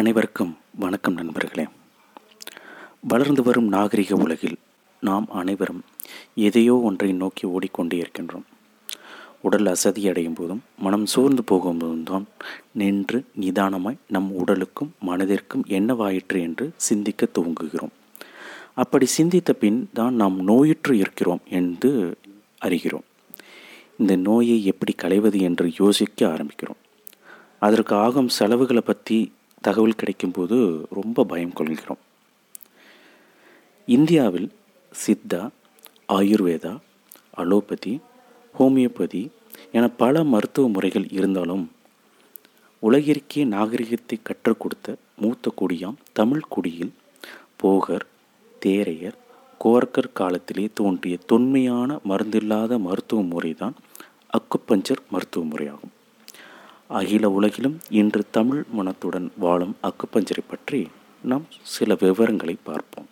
அனைவருக்கும் வணக்கம் நண்பர்களே. வளர்ந்து வரும் நாகரிக உலகில் நாம் அனைவரும் எதையோ ஒன்றை நோக்கி ஓடிக்கொண்டே இருக்கின்றோம். உடல் அசதி அடையும் போதும் மனம் சோர்ந்து போகும்போதும் தான் நின்று நிதானமாய் நம் உடலுக்கும் மனதிற்கும் என்னவாயிற்று என்று சிந்திக்க துவங்குகிறோம். அப்படி சிந்தித்த பின் தான் நாம் நோயுற்று இருக்கிறோம் என்று அறிகிறோம். இந்த நோயை எப்படி களைவது என்று யோசிக்க ஆரம்பிக்கிறோம். அதற்கு ஆகும் செலவுகளை பற்றி தகவல் கிடைக்கும்போது ரொம்ப பயம் கொள்கிறோம். இந்தியாவில் சித்தா ஆயுர்வேதா அலோபதி ஹோமியோபதி என பல மருத்துவ முறைகள் இருந்தாலும் உலகிற்கே நாகரிகத்தை கற்றுக் கொடுத்த மூத்த குடியாம் தமிழ் குடியில் போகர் தேரையர் கோர்க்கர் காலத்திலே தோன்றிய தொன்மையான மருந்தில்லாத மருத்துவ முறைதான் அக்குப்பஞ்சர் மருத்துவ முறையாகும். அகில உலகிலும் இன்று தமிழ் மனத்துடன் வாழும் அக்குப்பஞ்சரை பற்றி நாம் சில விவரங்களை பார்ப்போம்.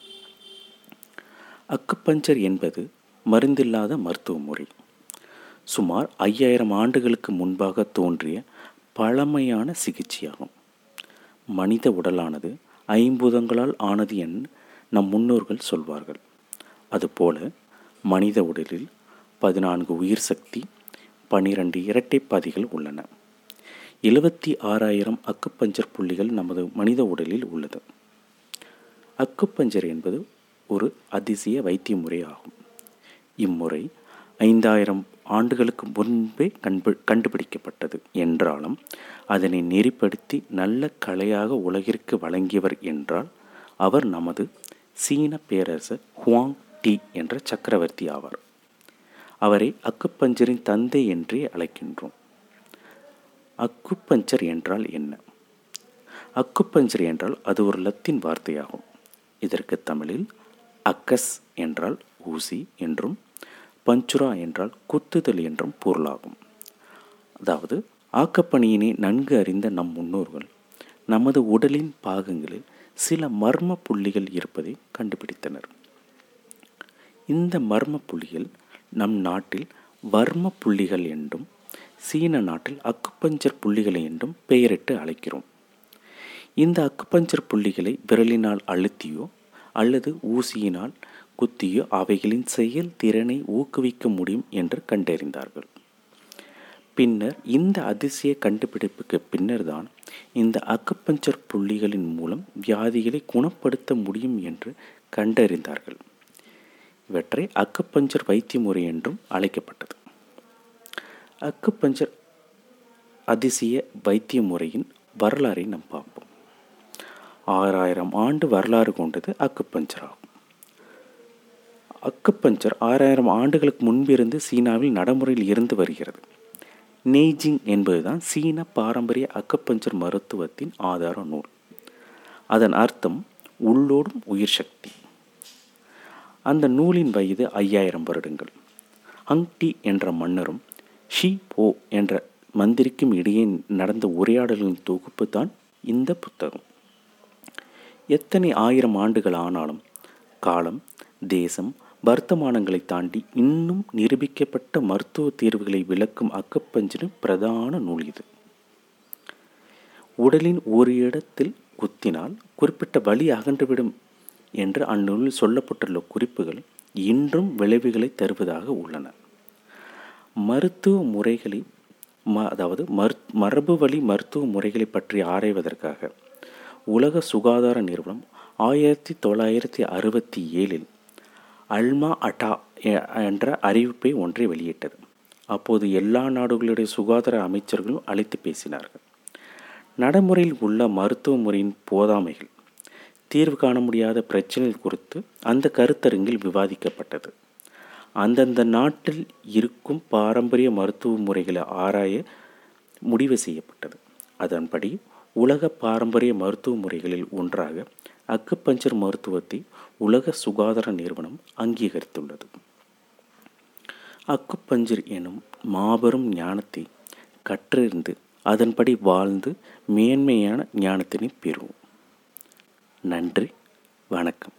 அக்குப்பஞ்சர் என்பது மருந்தில்லாத மருத்துவ முறை. சுமார் ஐயாயிரம் ஆண்டுகளுக்கு முன்பாக தோன்றிய பழமையான சிகிச்சையாகும். மனித உடலானது ஐம்பூதங்களால் ஆனது என் நம் முன்னோர்கள் சொல்வார்கள். அதுபோல மனித உடலில் பதினான்கு உயிர் சக்தி பனிரெண்டு இரட்டைப்பாதிகள் உள்ளன. எழுபத்தி ஆறாயிரம் அக்குப்பஞ்சர் புள்ளிகள் நமது மனித உடலில் உள்ளது. அக்குப்பஞ்சர் என்பது ஒரு அதிசய வைத்திய முறை ஆகும் இம்முறை ஐந்தாயிரம் ஆண்டுகளுக்கு முன்பே கண்டு கண்டுபிடிக்கப்பட்டது. என்றாலும் அதனை நெறிப்படுத்தி நல்ல கலையாக உலகிற்கு வழங்கியவர் என்றால் அவர் நமது சீன பேரரசர் ஹுவாங் டி என்ற சக்கரவர்த்தி ஆவார். அவரை அக்குப்பஞ்சரின் தந்தை என்றே அழைக்கின்றோம். அக்குப்பஞ்சர் என்றால் என்ன? அக்குப்பஞ்சர் என்றால் அது ஒரு லத்தீன் வார்த்தையாகும். இதற்கு தமிழில் அக்கஸ் என்றால் ஊசி என்றும் பஞ்சுரா என்றால் குத்துதல் என்றும் பொருளாகும். அதாவது ஆக்கப்பணியினை நன்கு அறிந்த நம் முன்னோர்கள் நமது உடலின் பாகங்களில் சில மர்ம புள்ளிகள் இருப்பதை கண்டுபிடித்தனர். இந்த மர்ம புள்ளிகள் நம் நாட்டில் வர்ம புள்ளிகள் என்றும் சீன நாட்டில் அக்குப்பஞ்சர் புள்ளிகளை என்றும் பெயரிட்டு அழைக்கிறோம். இந்த அக்குப்பஞ்சர் புள்ளிகளை விரலினால் அழுத்தியோ அல்லது ஊசியினால் குத்தியோ அவைகளின் செயல் திறனை ஊக்குவிக்க முடியும் என்று கண்டறிந்தார்கள். பின்னர் இந்த அதிசய கண்டுபிடிப்புக்கு பின்னர் தான் இந்த அக்குப்பஞ்சர் புள்ளிகளின் மூலம் வியாதிகளை குணப்படுத்த முடியும் என்று கண்டறிந்தார்கள். இவற்றை அக்குப்பஞ்சர் வைத்திய முறை என்றும் அழைக்கப்பட்டது. அக்குப்பஞ்சர் அதிசய வைத்திய முறையின் வரலாறை நாம் பார்ப்போம். ஆறாயிரம் ஆண்டு வரலாறு கொண்டது அக்குப்பஞ்சர் ஆகும். அக்குப்பஞ்சர் ஆறாயிரம் ஆண்டுகளுக்கு முன்பிருந்து சீனாவில் நடைமுறையில் இருந்து வருகிறது. நெய்ஜிங் என்பதுதான் சீன பாரம்பரிய அக்குப்பஞ்சர் மருத்துவத்தின் ஆதார நூல். அதன் அர்த்தம் உள்ளோடும் உயிர் சக்தி. அந்த நூலின் வயது ஐயாயிரம் வருடங்கள். ஹங்டி என்ற மன்னரும் ஷி போ என்ற மந்திரிக்கும் இடையே நடந்த உரையாடல்களின் தொகுப்பு தான் இந்த புத்தகம். எத்தனை ஆயிரம் ஆண்டுகள் ஆனாலும் காலம் தேசம் வர்த்தமானங்களை தாண்டி இன்னும் நிரூபிக்கப்பட்ட மருத்துவ தீர்வுகளை விளக்கும் அக்கப்பஞ்சின பிரதான நூல் இது. உடலின் ஒரு இடத்தில் குத்தினால் குறிப்பிட்ட வழி அகன்றுவிடும் என்று அந்நூலில் சொல்லப்பட்டுள்ள குறிப்புகள் இன்றும் விளைவுகளை தருவதாக உள்ளன. மருத்துவ முறைகளை ம அதாவது மரு மரபு வழி மருத்துவ முறைகளை பற்றி ஆராய்வதற்காக உலக சுகாதார நிறுவனம் ஆயிரத்தி தொள்ளாயிரத்தி அறுபத்தி ஏழில் அல்மா அட்டா என்ற அறிவிப்பை ஒன்றை வெளியிட்டது. அப்போது எல்லா நாடுகளுடைய சுகாதார அமைச்சர்களும் அழைத்து பேசினார்கள். நடைமுறையில் உள்ள மருத்துவ முறையின் போதாமைகள் தீர்வு காண முடியாத பிரச்சனைகள் குறித்து அந்த கருத்தரங்கில் விவாதிக்கப்பட்டது. அந்தந்த நாட்டில் இருக்கும் பாரம்பரிய மருத்துவ முறைகளை ஆராய முடிவு செய்யப்பட்டது. அதன்படி உலக பாரம்பரிய மருத்துவ முறைகளில் ஒன்றாக அக்குப்பஞ்சர் மருத்துவத்தை உலக சுகாதார நிறுவனம் அங்கீகரித்துள்ளது. அக்குப்பஞ்சர் எனும் மாபெரும் ஞானத்தை கற்றறிந்து அதன்படி வாழ்ந்து மேன்மையான ஞானத்தினை பெறுவோம். நன்றி வணக்கம்.